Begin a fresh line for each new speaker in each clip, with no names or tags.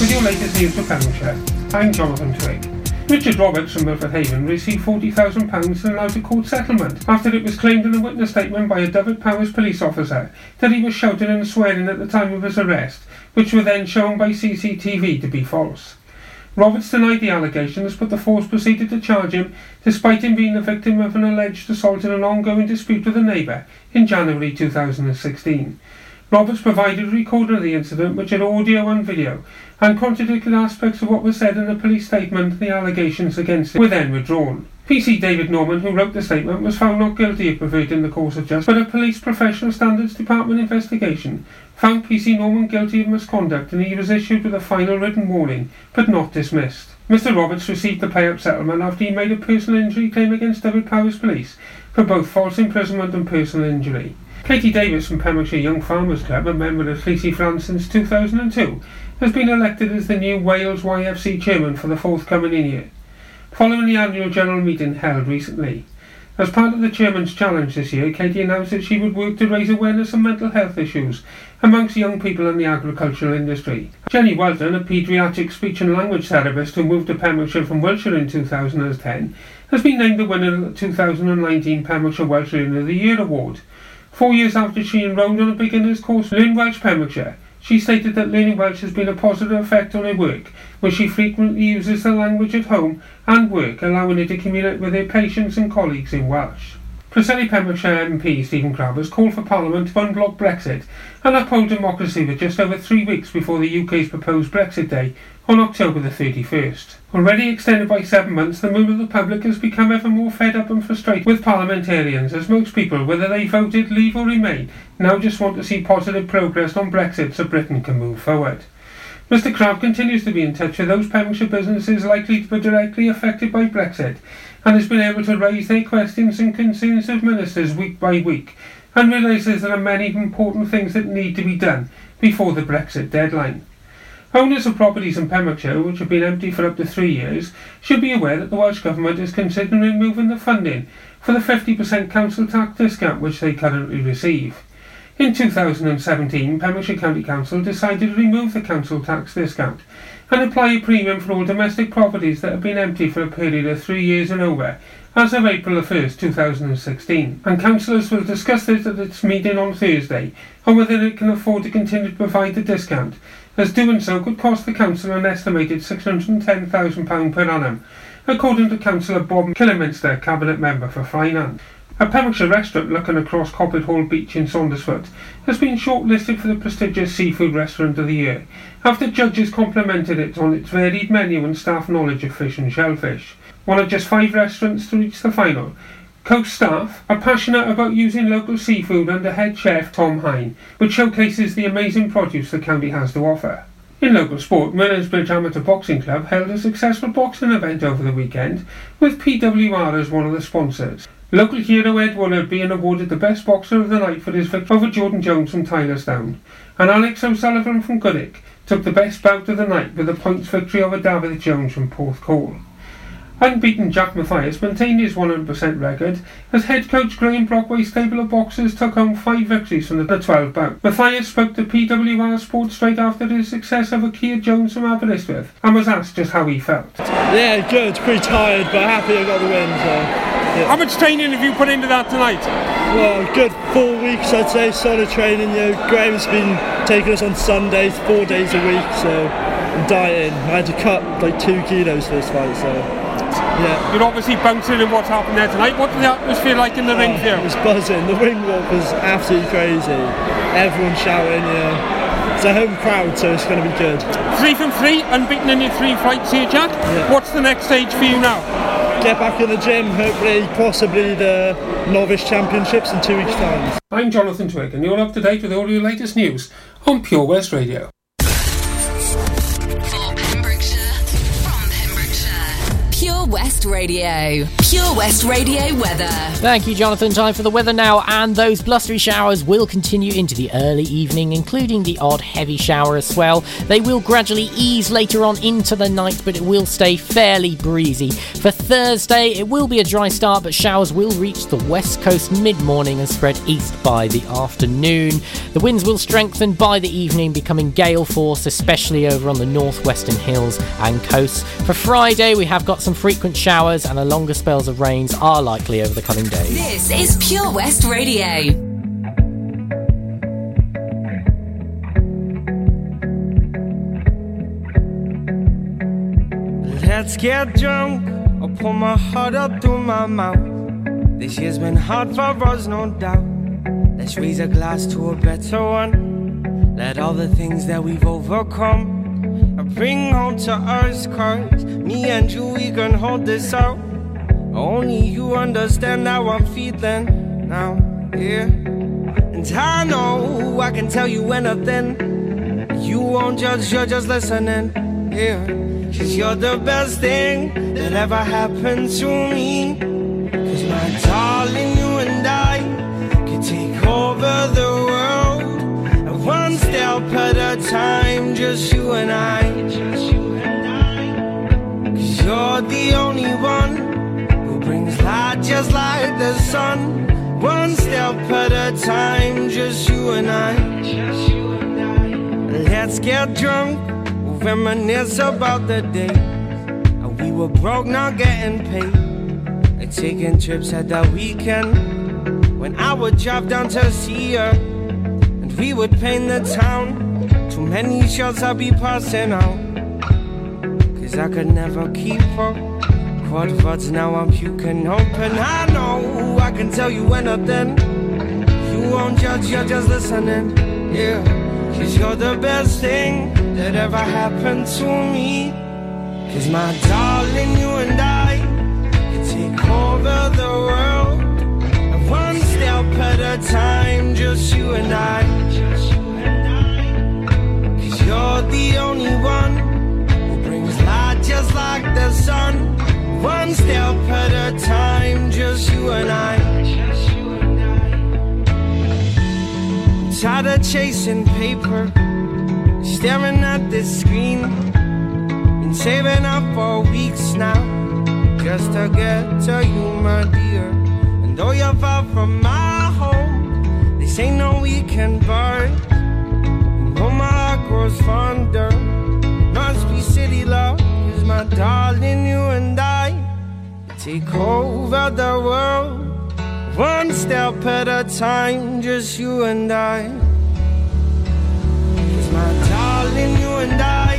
With your latest news for Pembrokeshire, I'm Jonathan Twig. Richard Roberts from Milford Haven received £40,000 in an out-of-court settlement after it was claimed in a witness statement by a Dyfed-Powys police officer that he was shouting and swearing at the time of his arrest, which were then shown by CCTV to be false. Roberts denied the allegations, but the force proceeded to charge him despite him being the victim of an alleged assault in an ongoing dispute with a neighbour in January 2016. Roberts provided a recording of the incident which had audio and video and contradicted aspects of what was said in the police statement the allegations against him were then withdrawn. PC David Norman, who wrote the statement, was found not guilty of perverting the course of justice, but a Police Professional Standards Department investigation found PC Norman guilty of misconduct and he was issued with a final written warning, but not dismissed. Mr Roberts received the payout settlement after he made a personal injury claim against Dyfed-Powys Police for both false imprisonment and personal injury. Katie Davis from Pembrokeshire Young Farmers Club, a member of Llys-y-Fran since 2002, has been elected as the new Wales YFC chairman for the forthcoming year following the annual general meeting held recently. As part of the chairman's challenge this year, Katie announced that she would work to raise awareness of mental health issues amongst young people in the agricultural industry. Jenny Walton, a paediatric speech and language therapist who moved to Pembrokeshire from Wiltshire in 2010, has been named the winner of the 2019 Pembrokeshire Welsh Learner of the Year award. Four years after she enrolled on a beginner's course Learn Welsh Pembrokeshire, she stated that learning Welsh has been a positive effect on her work, where she frequently uses the language at home and work, allowing her to communicate with her patients and colleagues in Welsh. Preseli Pembrokeshire MP Stephen Crabb has called for Parliament to unblock Brexit and uphold democracy with just over three weeks before the UK's proposed Brexit Day on October the 31st. Already extended by seven months, the mood of the public has become ever more fed up and frustrated with parliamentarians, as most people, whether they voted leave or remain, now just want to see positive progress on Brexit so Britain can move forward. Mr Crabb continues to be in touch with those Pembrokeshire businesses likely to be directly affected by Brexit and has been able to raise their questions and concerns of ministers week by week and realises there are many important things that need to be done before the Brexit deadline. Owners of properties in Pembrokeshire which have been empty for up to three years should be aware that the Welsh Government is considering removing the funding for the 50% council tax discount which they currently receive. In 2017, Pembrokeshire County Council decided to remove the council tax discount and apply a premium for all domestic properties that have been empty for a period of three years and over, as of April 1, 2016. And councillors will discuss this at its meeting on Thursday on whether it can afford to continue to provide the discount, as doing so could cost the council an estimated £610,000 per annum, according to Councillor Bob Kilminster, Cabinet Member for Finance. A Pembrokeshire restaurant looking across Coppet Hall Beach in Saundersfoot has been shortlisted for the prestigious Seafood Restaurant of the Year after judges complimented it on its varied menu and staff knowledge of fish and shellfish. One of just five restaurants to reach the final, Coast staff are passionate about using local seafood under head chef Tom Hine, which showcases the amazing produce the county has to offer. In local sport, Merlins Bridge Amateur Boxing Club held a successful boxing event over the weekend, with PWR as one of the sponsors. Local hero Ed Woolard being awarded the best boxer of the night for his victory over Jordan Jones from Tylerstown, and Alex O'Sullivan from Goodwick took the best bout of the night with a points victory over David Jones from Porthcawl. Unbeaten Jack Mathias maintained his 100% record as head coach Graham Brockway's stable of boxers took home five victories from the 12 bout. Mathias spoke to PWR Sports straight after his success over Keir Jones from Aberystwyth and was asked just how he felt.
Yeah, good. Pretty tired, but happy I got the win. So.
Yeah. How much training have you put into that tonight?
Well, good four weeks, I'd say. Solid training. You know, Graham's been taking us on Sundays, four days a week, so I'm dieting. I had to cut like two kilos for this fight, so yeah.
You're obviously bouncing in what's happened there tonight. What did the atmosphere like in the oh, ring here?
It was buzzing. The ring walk was absolutely crazy. Everyone shouting, know. It's a home crowd, so it's going to be good.
Three from three, unbeaten in your three fights here, Jack. Yeah. What's the next stage for you now?
get back in the gym, hopefully, possibly the novice championships in two weeks' time.
I'm Jonathan Twig, and you're up to date with all your latest news on Pure West Radio.
West Radio. Pure West Radio weather.
Thank you, Jonathan. Time for the weather now, and those blustery showers will continue into the early evening, including the odd heavy shower as well. They will gradually ease later on into the night, but it will stay fairly breezy. For Thursday, it will be a dry start, but showers will reach the west coast mid morning and spread east by the afternoon. The winds will strengthen by the evening, becoming gale force, especially over on the northwestern hills and coasts. For Friday, we have got some frequent showers and a longer spells of rains are likely over the coming days.
This is Pure West Radio.
Let's get drunk. I'll pull my heart up through my mouth. This year's been hard for us, no doubt. Let's raise a glass to a better one. Let all the things that we've overcome bring home to us. Cause me and you, we can hold this out. Only you understand how I'm feeling now, yeah. And I know I can tell you anything. You won't judge, you're just listening, yeah. Cause you're the best thing that ever happened to me. Cause my darling, you and I can take over the step at a time, just you and I. Cause you're the only one who brings light just like the sun. One step at a time, just you and I. Let's get drunk, reminisce about the day. We were broke, not getting paid. Taking trips at the weekend. When I would drive down to see her, we would paint the town. Too many shots I'd be passing out. Cause I could never keep her quad words, now I'm puking open. I know I can tell you anything. You won't judge, you're just listening. Yeah, cause you're the best thing that ever happened to me. Cause my darling, you and I can take over the world. Step at a time, just you and I. Cause you're the only one who brings light just like the sun. One step at a time, just you and I. Tired of chasing paper, staring at this screen. Been saving up for weeks now, just to get to you, my dear. And though you're far from my home, this ain't no weekend bar. Oh, my heart grows fonder. Must be city love, is my darling, you and I take over the world one step at a time, just you and I. Cause my darling, you and I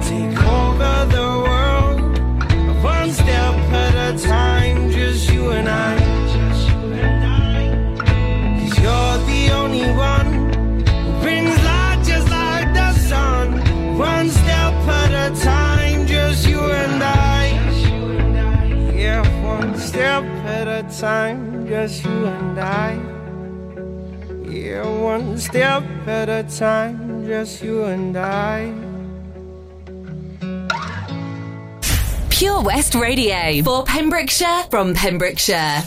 take over the world one step at a time, just you and I. only one who brings light just like the sun, one step at a time, just you and I step at a time, just you and I. Yeah, one step at a time, just you and I.
Pure West Radio for Pembrokeshire from Pembrokeshire.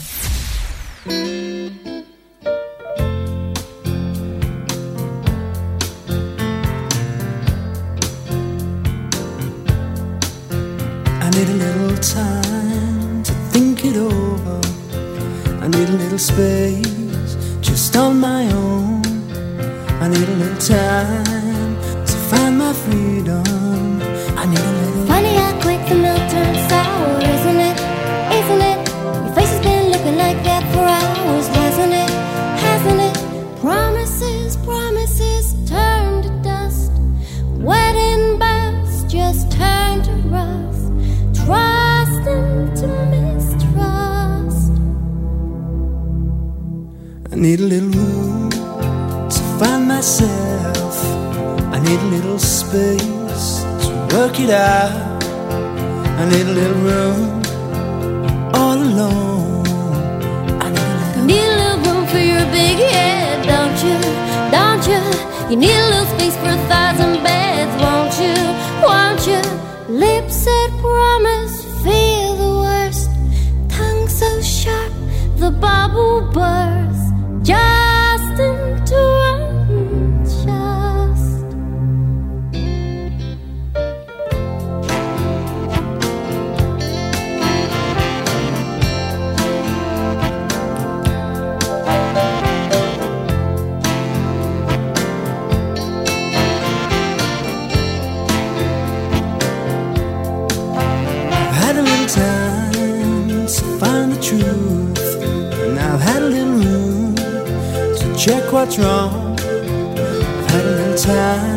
Little space just on my own. I need a little time to find my freedom. I need a little.
Funny how quick the milk turns sour,
need a little room to find myself. I need a little space to work it out. I need a little room all alone. I need a little,
need a little room for your big head, don't you? Don't you? You need a little space for a
what's wrong. I've had little time,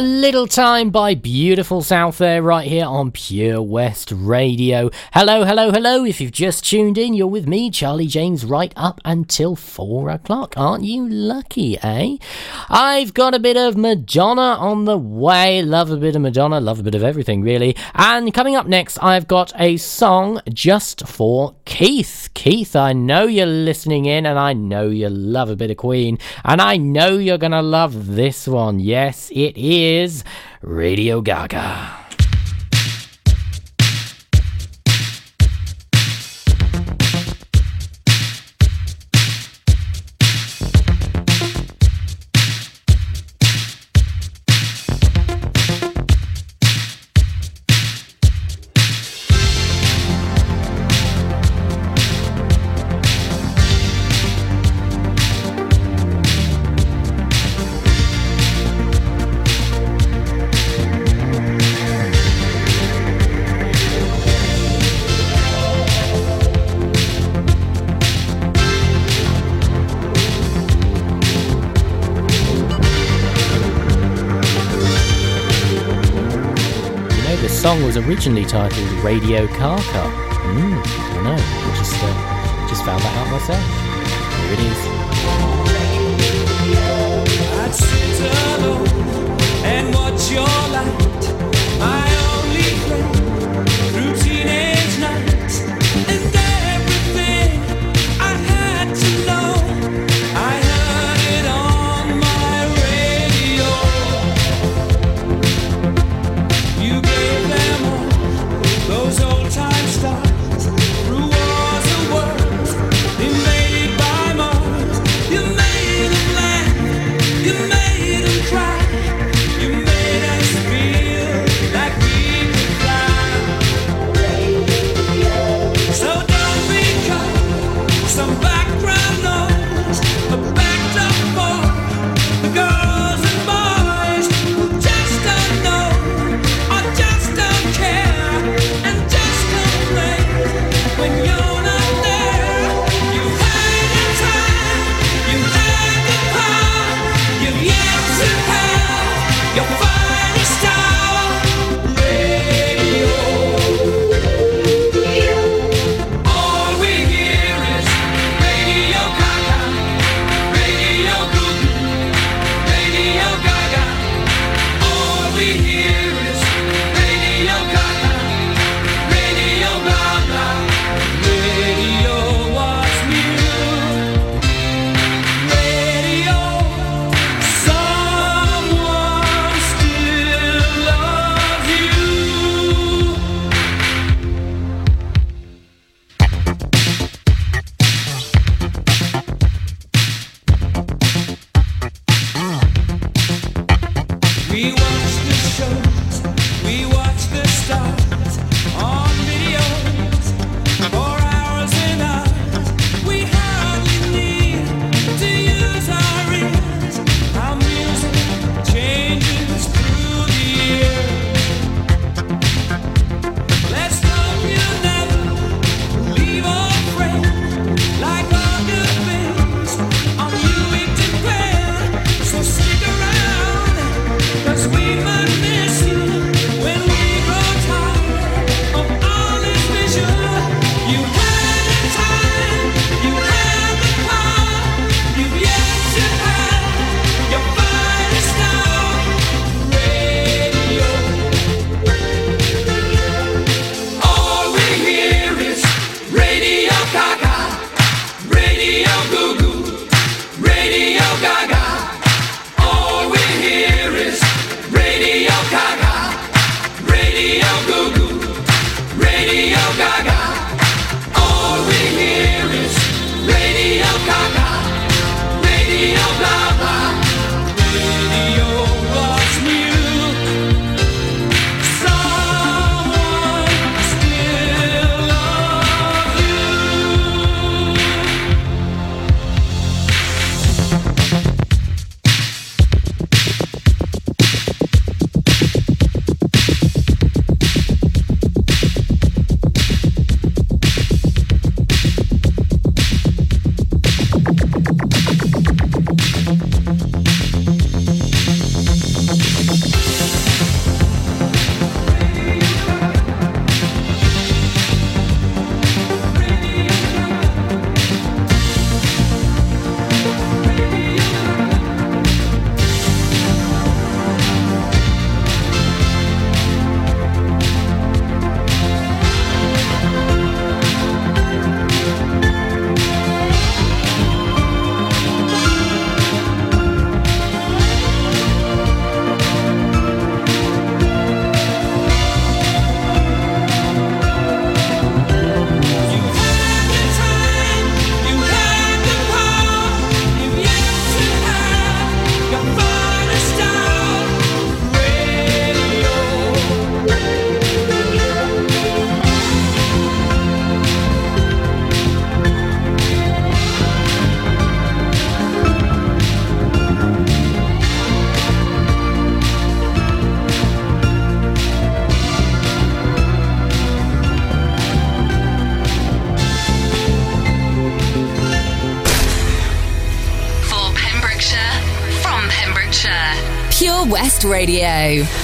A Little
Time
by Beautiful South there, right here on Pure West Radio. Hello, hello, hello. If you've just tuned in, you're with me, Charlie James, right up until four o'clock. Aren't you lucky, eh? I've got a bit of Madonna on the way. Love a bit of Madonna, love a bit of everything, really. And coming up next, I've got a song just for Keith. Keith, I know you're listening in, and I know you love a bit of Queen, and I know you're gonna love this one. Yes, it is Radio Gaga. Originally titled Radio Kaka. Hmm, I don't know. I just, uh, just found that out myself. Here it is.
Radio.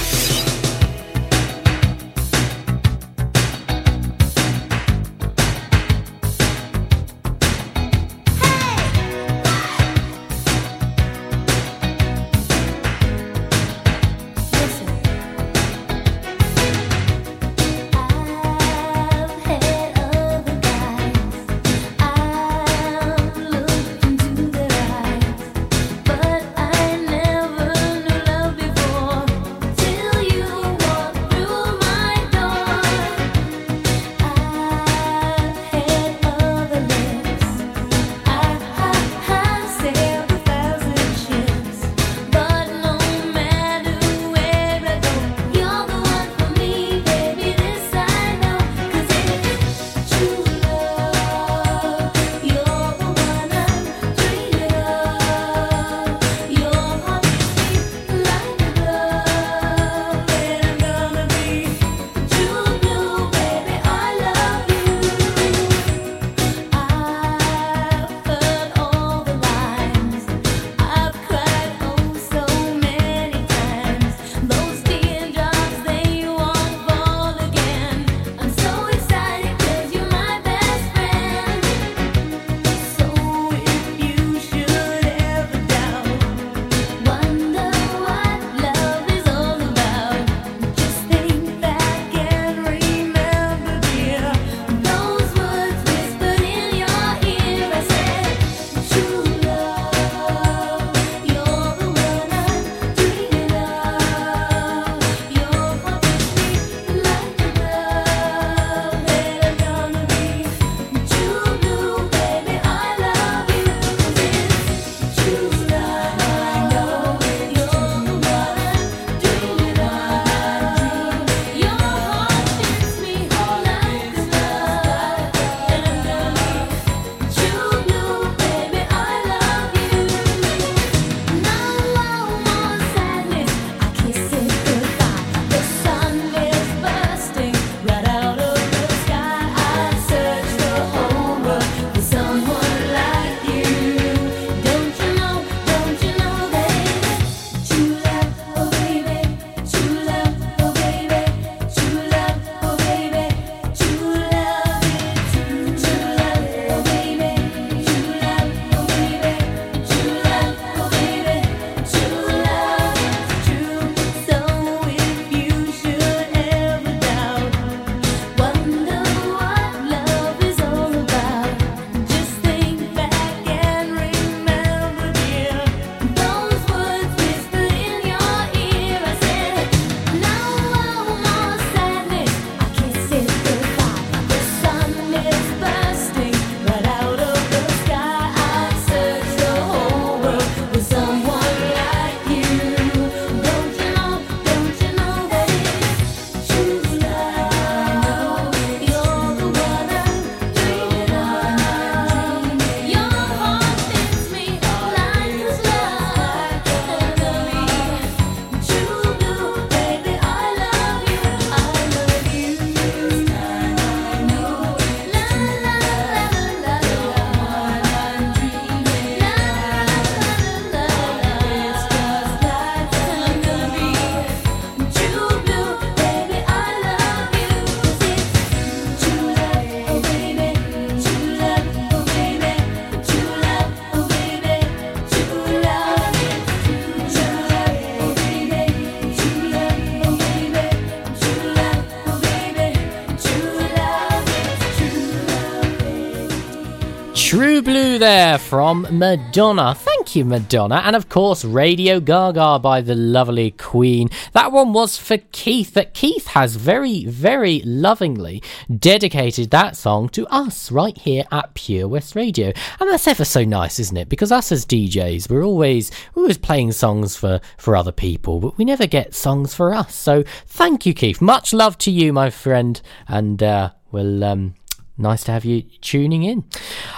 From Madonna. Thank you, Madonna. And of course, Radio Gaga by the lovely Queen. That one was for Keith, that Keith has very, very lovingly dedicated that song to us right here at Pure West Radio. And that's ever so nice, isn't it? Because us as DJs, we're always, we're always playing songs for, for other people, but we never get songs for us. So thank you, Keith. Much love to you, my friend. And, uh, we'll, um, Nice to have you tuning in.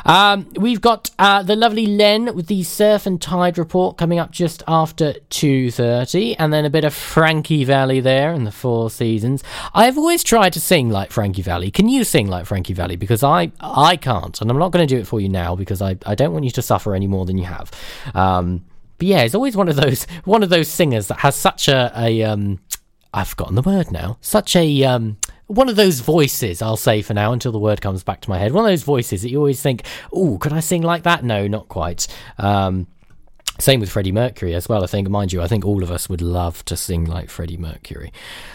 Um, we've got uh, the lovely Len with the Surf and Tide report coming up just after 2.30 and then a bit of Frankie Valli there in the Four Seasons. I've always tried to sing like Frankie Valli. Can you sing like Frankie Valli? Because I, I can't and I'm not going to do it for you now because I, I don't want you to suffer any more than you have. Um, but yeah, he's always one of those one of those singers that has such a, a um, I've forgotten the word now. Such a um, one of those voices. I'll say for now until the word comes back to my head. One of those voices that you always think, "Oh, could I sing like that?" No, not quite. Um, same with Freddie Mercury as well. I think, mind you, I think all of us would love to sing like Freddie Mercury.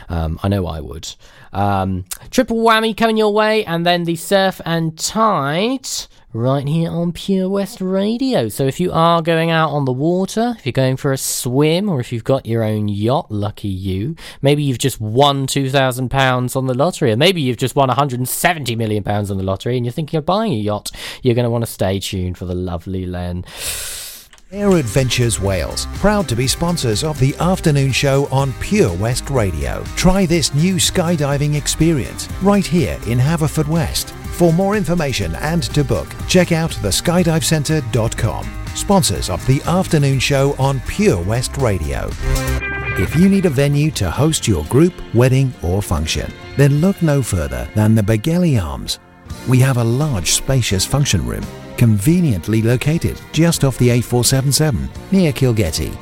Um, I know I would. Um, triple whammy coming your way, and then the Surf and Tide right here on Pure West Radio. So if you are going out on the water, if you're going for a swim, or if you've got your own yacht, lucky you. Maybe you've just won two thousand pounds on the lottery, or maybe you've just won 170 million pounds on the lottery, and you're thinking of buying a yacht. You're going to want to stay tuned for the lovely Len.
Air Adventures Wales, proud to be sponsors of the afternoon show on Pure West Radio. Try this new skydiving experience right here in Haverfordwest. For more information and to book, check out theskydivecentre.com. Sponsors of the afternoon show on Pure West Radio. If you need a venue to host your group, wedding, or function, then look no further than the Begelly Arms. We have a large, spacious function room, conveniently located just off the A477 near Kilgetty.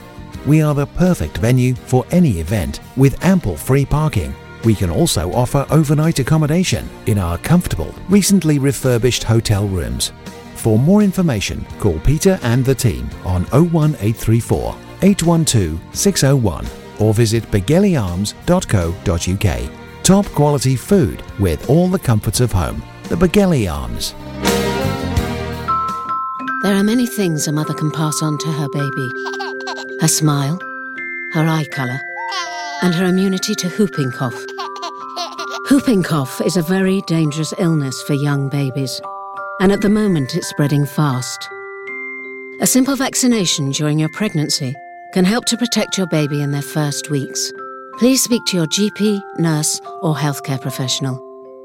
We are the perfect venue for any event with ample free parking. We can also offer overnight accommodation in our comfortable, recently refurbished hotel rooms. For more information, call Peter and the team on 01834 812 601 or visit begellyarms.co.uk. Top quality food with all the comforts of home. The Begelly Arms.
There are many things a mother can pass on to her baby her smile, her eye colour, and her immunity to whooping cough. Whooping cough is a very dangerous illness for young babies, and at the moment it's spreading fast. A simple vaccination during your pregnancy can help to protect your baby in their first weeks. Please speak to your GP, nurse, or healthcare professional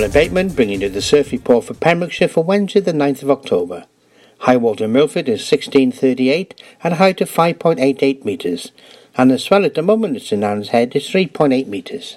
Pamela Bateman bringing you the surf report for Pembrokeshire for Wednesday the 9th of October. High water in Milford is 1638 and a height of 5.88 metres and the swell at the moment at St Anne's Head is 3.8 metres.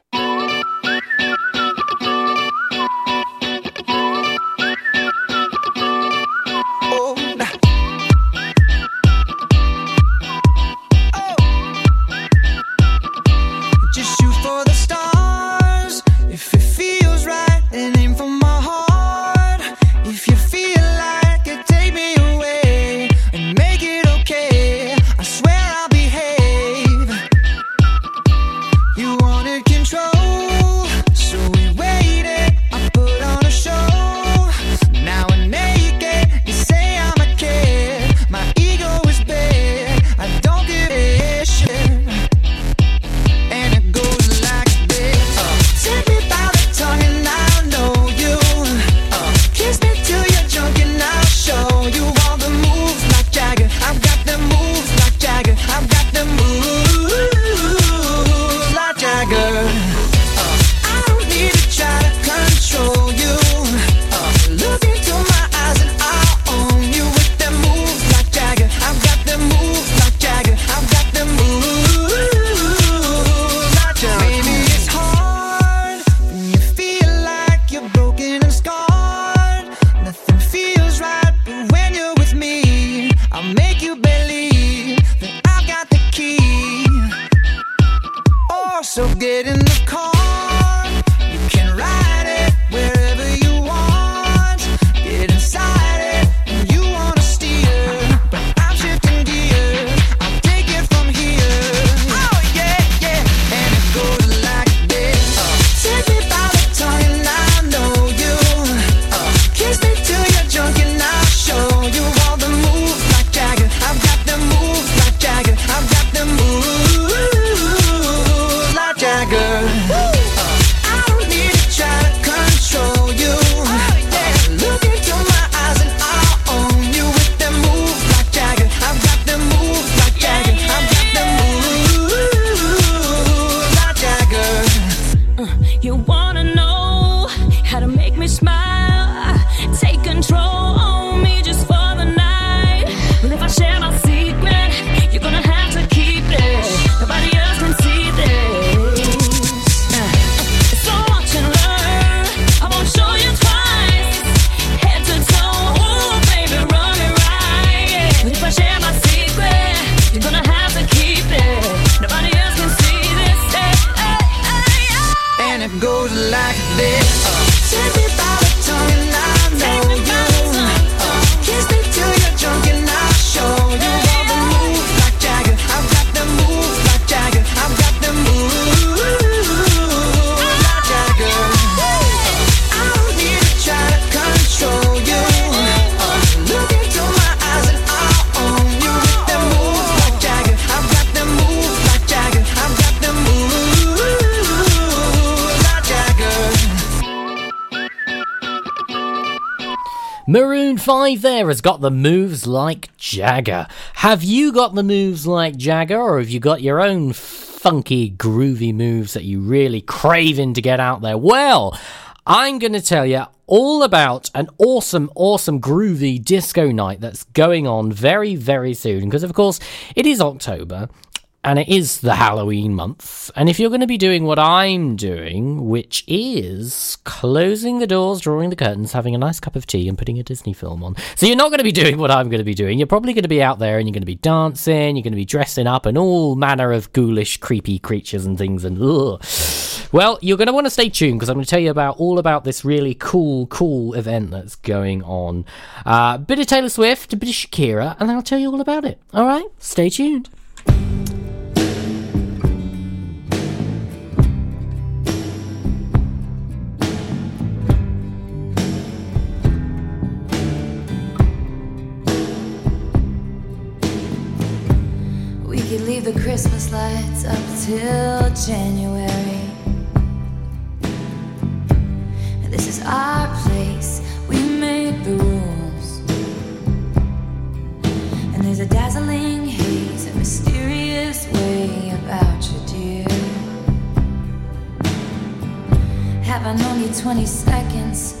Goes like this.
5 there has got the moves like Jagger. Have you got the moves like Jagger, or have you got your own funky, groovy moves that you really craving to get out there? Well, I'm going to tell you all about an awesome, awesome, groovy disco night that's going on very, very soon. Because, of course, it is October and it is the Halloween month. And if you're going to be doing what I'm doing, which is closing the doors, drawing the curtains, having a nice cup of tea, and putting a Disney film on. So you're not going to be doing what I'm going to be doing. You're probably going to be out there and you're going to be dancing, you're going to be dressing up, and all manner of ghoulish, creepy creatures and things. And ugh. Well, you're going to want to stay tuned because I'm going to tell you about all about this really cool, cool event that's going on. Uh, bit of Taylor Swift, a bit of Shakira, and I'll tell you all about it. All right, stay tuned.
The Christmas lights up till January. This is our place, we make the rules. And there's a dazzling haze, a mysterious way about you, dear. Have I known you 20 seconds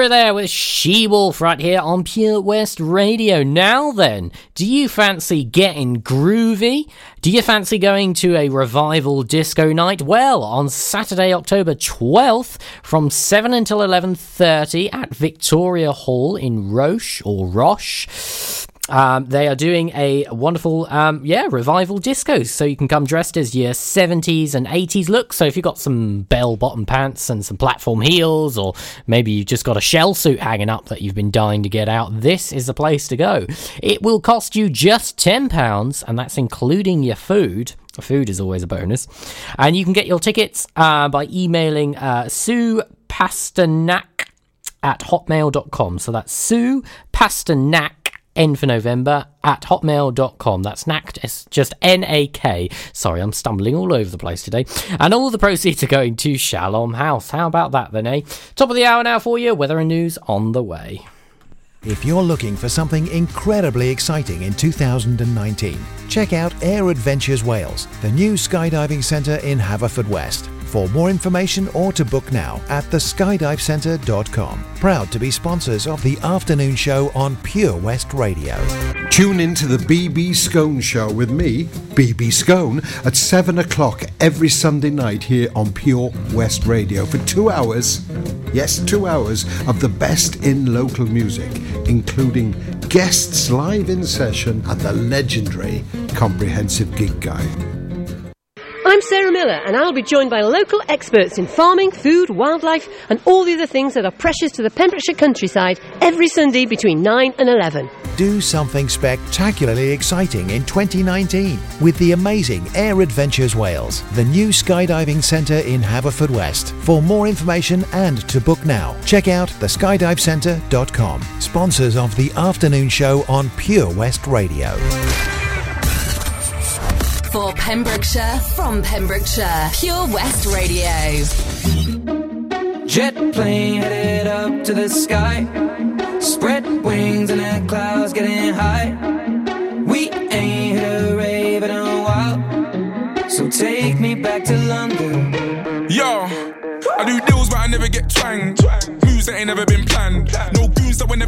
Shakira there with She Wolf right here on Pure West Radio. Now then, do you fancy getting groovy? Do you fancy going to a revival disco night? Well, on Saturday, October 12th from 7 until 11:30 at Victoria Hall in Roche or Roche. Um, they are doing a wonderful, um, yeah, revival disco. So you can come dressed as your 70s and 80s look. So if you've got some bell bottom pants and some platform heels, or maybe you've just got a shell suit hanging up that you've been dying to get out, this is the place to go. It will cost you just £10, and that's including your food. Food is always a bonus. And you can get your tickets uh, by emailing uh, Sue Pasternak at hotmail.com. So that's Sue Pasternak N for November at hotmail.com. That's knacked, it's just N A K. Sorry, I'm stumbling all over the place today. And all the proceeds are going to Shalom House. How about that then, eh? Top of the hour now for you. Weather and news on the way.
If you're looking for something incredibly exciting in 2019, check out Air Adventures Wales, the new skydiving centre in Haverfordwest. For more information or to book now at theskydivecentre.com. Proud to be sponsors of the afternoon show on Pure West Radio.
Tune in to the BB Scone Show with me, BB Scone, at 7 o'clock every Sunday night here on Pure West Radio for two hours. Yes, two hours of the best in local music, including guests live in session and the legendary Comprehensive Gig Guide.
I'm Sarah Miller, and I'll be joined by local experts in farming, food, wildlife, and all the other things that are precious to the Pembrokeshire countryside every Sunday between 9 and 11.
Do something spectacularly exciting in 2019 with the amazing Air Adventures Wales, the new skydiving centre in Haverfordwest. For more information and to book now, check out theskydivecentre.com. Sponsors of the afternoon show on Pure West Radio.
For Pembrokeshire, from Pembrokeshire, Pure West Radio.
Jet plane headed up to the sky. Spread wings and the clouds getting high. We ain't hit a rave in a while. So take me back to London.
Yo, I do deals but I never get twanged. Moves that ain't never been planned. No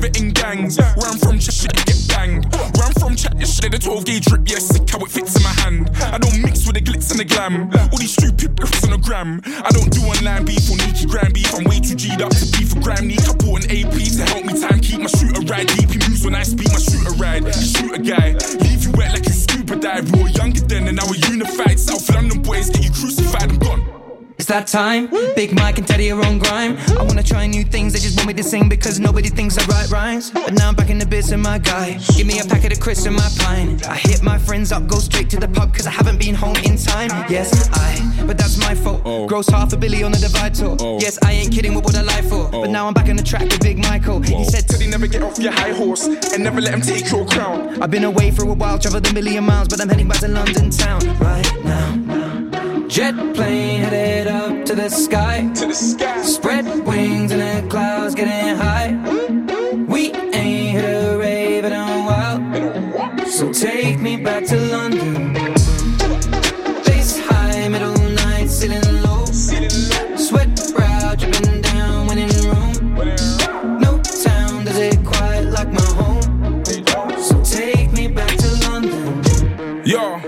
never in gangs. I'm from, shit shit get banged. I'm from, chat this shit, the 12 gauge drip, yeah, sick how it fits in my hand. I don't mix with the glitz and the glam. All these stupid riffs on the gram. I don't do online beef or Nikki gram beef. I'm way too G'd up to beef for gram. Need I bought an AP to help me time keep my shooter ride deep. He moves when I speak, my shooter ride. You shoot a guy, leave you wet like you scuba dive. We were younger then and now we're unified. South London boys get you crucified and gone.
It's that time. Big Mike and Teddy are on grime. I wanna try new things, they just want me to sing because nobody thinks I write rhymes. But now I'm back in the biz and my guy. Give me a packet of crisps and my pine. I hit my friends up, go straight to the pub cause I haven't been home in time. Yes, I, but that's my fault. Oh. Gross half a billy on the divide tour. Oh. Yes, I ain't kidding, what would I lie for? But oh. now I'm back on the track with Big Michael. He said,
Teddy, never get off your high horse and never let him take your crown.
I've been away for a while, traveled a million miles, but I'm heading back to London town right now. Jet plane headed up to the sky.
To the sky.
Spread wings and the clouds getting high. We ain't hit a rave in a while. So take me back to London. Face high, middle night, ceiling low. Sweat brow dripping down when in room. No town does it quite like my home. So take me back to London.
Yo,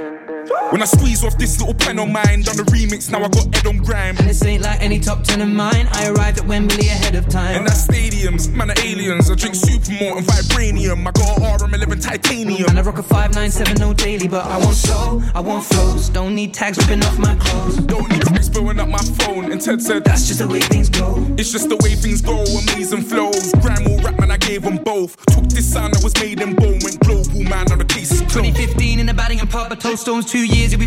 when I squeeze off this little pen on mine, done the remix, now I got Ed on grime.
And this ain't like any top ten of mine. I arrived at Wembley ahead of time.
And that's stadiums, man are aliens. I drink supermalt and vibranium. I got a RM11 titanium.
And I rock a 597 no daily, but I want soul, I want flows. Don't need tags ripping off my clothes.
Don't need tricks blowing up my phone. And Ted said,
That's just the way things go.
It's just the way things go, amazing flows. Grime or rap, man, I gave them both. Took this sound that was made in Bow, went global, man, on the case is closed.
2015 in the batting and pub, but toast stones two years, you'll be